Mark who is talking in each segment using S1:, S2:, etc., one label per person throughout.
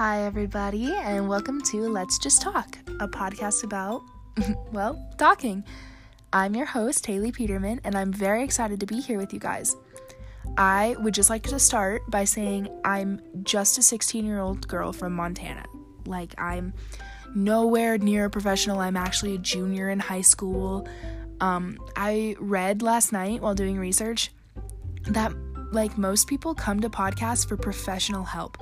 S1: Hi, everybody, and welcome to Let's Just Talk, a podcast about, well, talking. I'm your host, Haley Peterman, and I'm very excited to be here with you guys. I would just like to start by saying I'm just a 16 year old girl from Montana. Like, I'm nowhere near a professional. I'm actually a junior in high school. Um, I read last night while doing research that, like, most people come to podcasts for professional help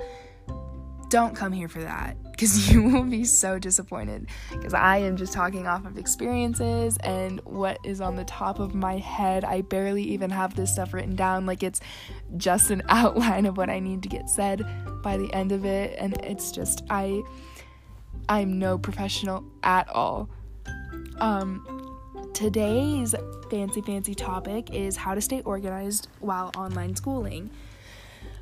S1: don't come here for that because you will be so disappointed because I am just talking off of experiences and what is on the top of my head. I barely even have this stuff written down like it's just an outline of what I need to get said by the end of it and it's just I I'm no professional at all. Um today's fancy fancy topic is how to stay organized while online schooling.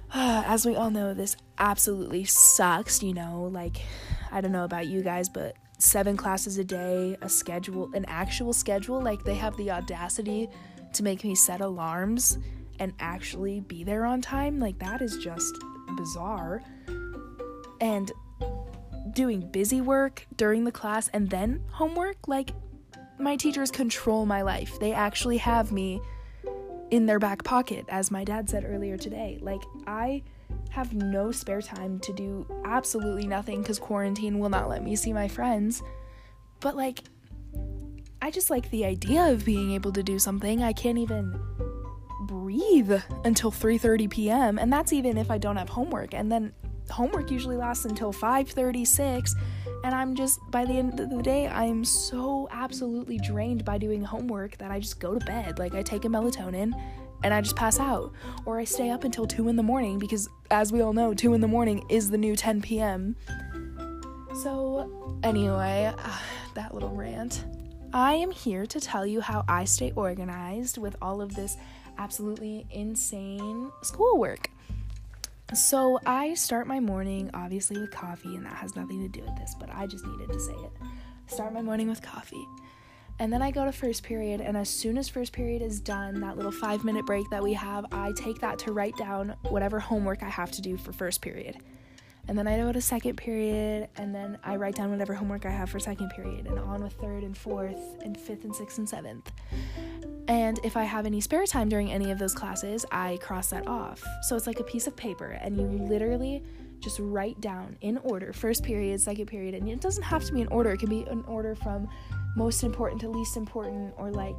S1: as we all know, this absolutely sucks, you know, like I don't know about you guys, but seven classes a day, a schedule, an actual schedule, like they have the audacity to make me set alarms and actually be there on time. Like that is just bizarre. And doing busy work during the class and then homework, like my teachers control my life. They actually have me in their back pocket, as my dad said earlier today. Like, I have no spare time to do absolutely nothing because quarantine will not let me see my friends. But, like, I just like the idea of being able to do something. I can't even breathe until 3:30 p.m. and that's even if I don't have homework. And then homework usually lasts until 5:36 and I'm just by the end of the day I'm so absolutely drained by doing homework that I just go to bed. Like I take a melatonin and I just pass out or I stay up until 2 in the morning because as we all know 2 in the morning is the new 10 p.m. So anyway, uh, that little rant. I am here to tell you how I stay organized with all of this absolutely insane schoolwork. So I start my morning obviously with coffee, and that has nothing to do with this, but I just needed to say it. Start my morning with coffee. And then I go to first period, and as soon as first period is done, that little five minute break that we have, I take that to write down whatever homework I have to do for first period. And then I go to second period, and then I write down whatever homework I have for second period, and on with third and fourth, and fifth and sixth and seventh. And if I have any spare time during any of those classes, I cross that off. So it's like a piece of paper, and you literally just write down in order first period, second period, and it doesn't have to be in order, it can be an order from most important to least important, or like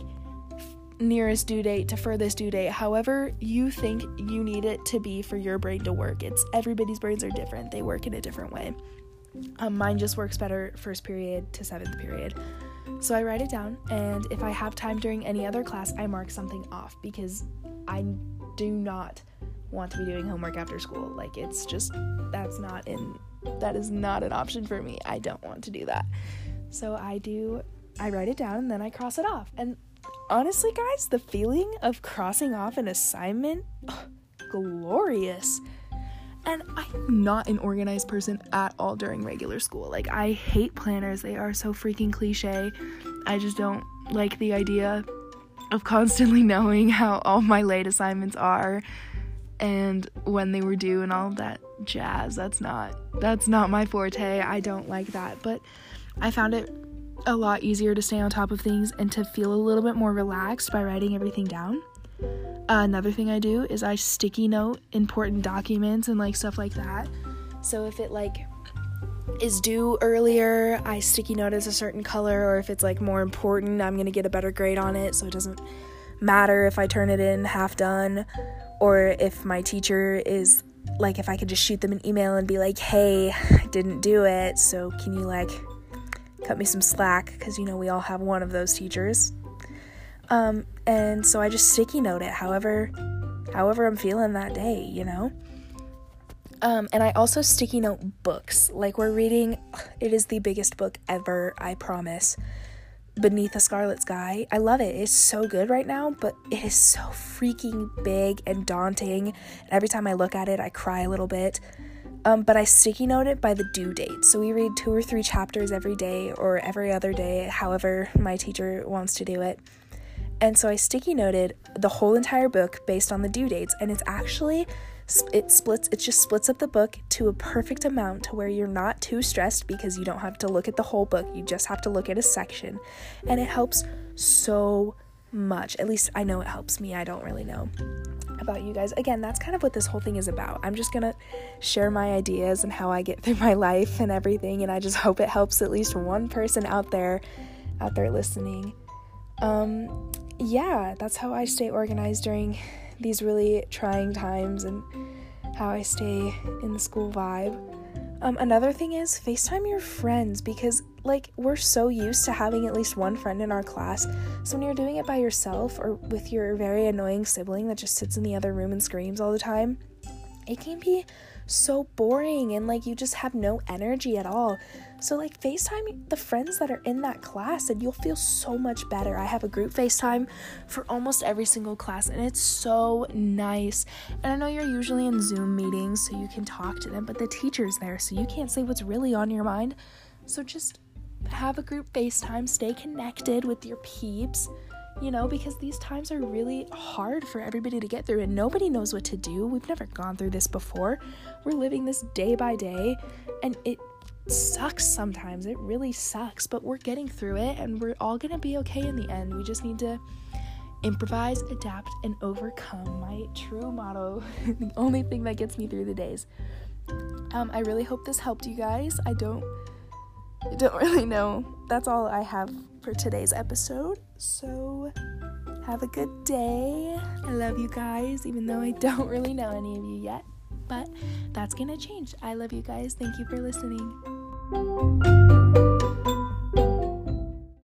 S1: nearest due date to furthest due date, however you think you need it to be for your brain to work. It's everybody's brains are different, they work in a different way. Um, mine just works better first period to seventh period. So I write it down, and if I have time during any other class, I mark something off because I do not want to be doing homework after school. Like, it's just, that's not in, that is not an option for me. I don't want to do that. So I do, I write it down and then I cross it off. And honestly, guys, the feeling of crossing off an assignment, glorious. And I'm not an organized person at all during regular school. Like, I hate planners, they are so freaking cliche. I just don't like the idea of constantly knowing how all my late assignments are and when they were due and all that jazz. That's not that's not my forte. I don't like that. But I found it a lot easier to stay on top of things and to feel a little bit more relaxed by writing everything down. Another thing I do is I sticky note important documents and like stuff like that. So if it like is due earlier, I sticky note as a certain color, or if it's like more important, I'm gonna get a better grade on it. So it doesn't matter if I turn it in half done, or if my teacher is like, if I could just shoot them an email and be like, hey, I didn't do it, so can you like cut me some slack because you know we all have one of those teachers. Um, and so I just sticky note it however however I'm feeling that day, you know. Um, and I also sticky note books. Like we're reading, it is the biggest book ever, I promise. Beneath a Scarlet Sky. I love it. It's so good right now, but it is so freaking big and daunting. And every time I look at it, I cry a little bit. Um, but I sticky note it by the due date. So we read two or three chapters every day or every other day, however my teacher wants to do it. And so I sticky noted the whole entire book based on the due dates, and it's actually it splits it just splits up the book to a perfect amount to where you're not too stressed because you don't have to look at the whole book you just have to look at a section. And it helps so much. At least i know it helps me i don't really know about you guys. Again that's kind of what this whole thing is about. I'm just gonna share my ideas and how i get through my life and everything and i just hope it helps at least one person out there out there listening. Um yeah that's how i stay organized during these really trying times and how I stay in the school vibe. Um, another thing is FaceTime your friends because, like, we're so used to having at least one friend in our class. So, when you're doing it by yourself or with your very annoying sibling that just sits in the other room and screams all the time, it can be so boring and like you just have no energy at all. So, like, FaceTime the friends that are in that class and you'll feel so much better. I have a group FaceTime for almost every single class and it's so nice. And I know you're usually in Zoom meetings so you can talk to them, but the teacher's there so you can't say what's really on your mind. So, just have a group FaceTime, stay connected with your peeps you know, because these times are really hard for everybody to get through and nobody knows what to do. We've never gone through this before. We're living this day by day and it sucks sometimes. It really sucks, but we're getting through it and we're all going to be okay in the end. We just need to improvise, adapt, and overcome. My true motto, the only thing that gets me through the days. Um, I really hope this helped you guys. I don't don't really know. That's all I have for today's episode. So have a good day. I love you guys, even though I don't really know any of you yet. But that's gonna change. I love you guys. Thank you for listening.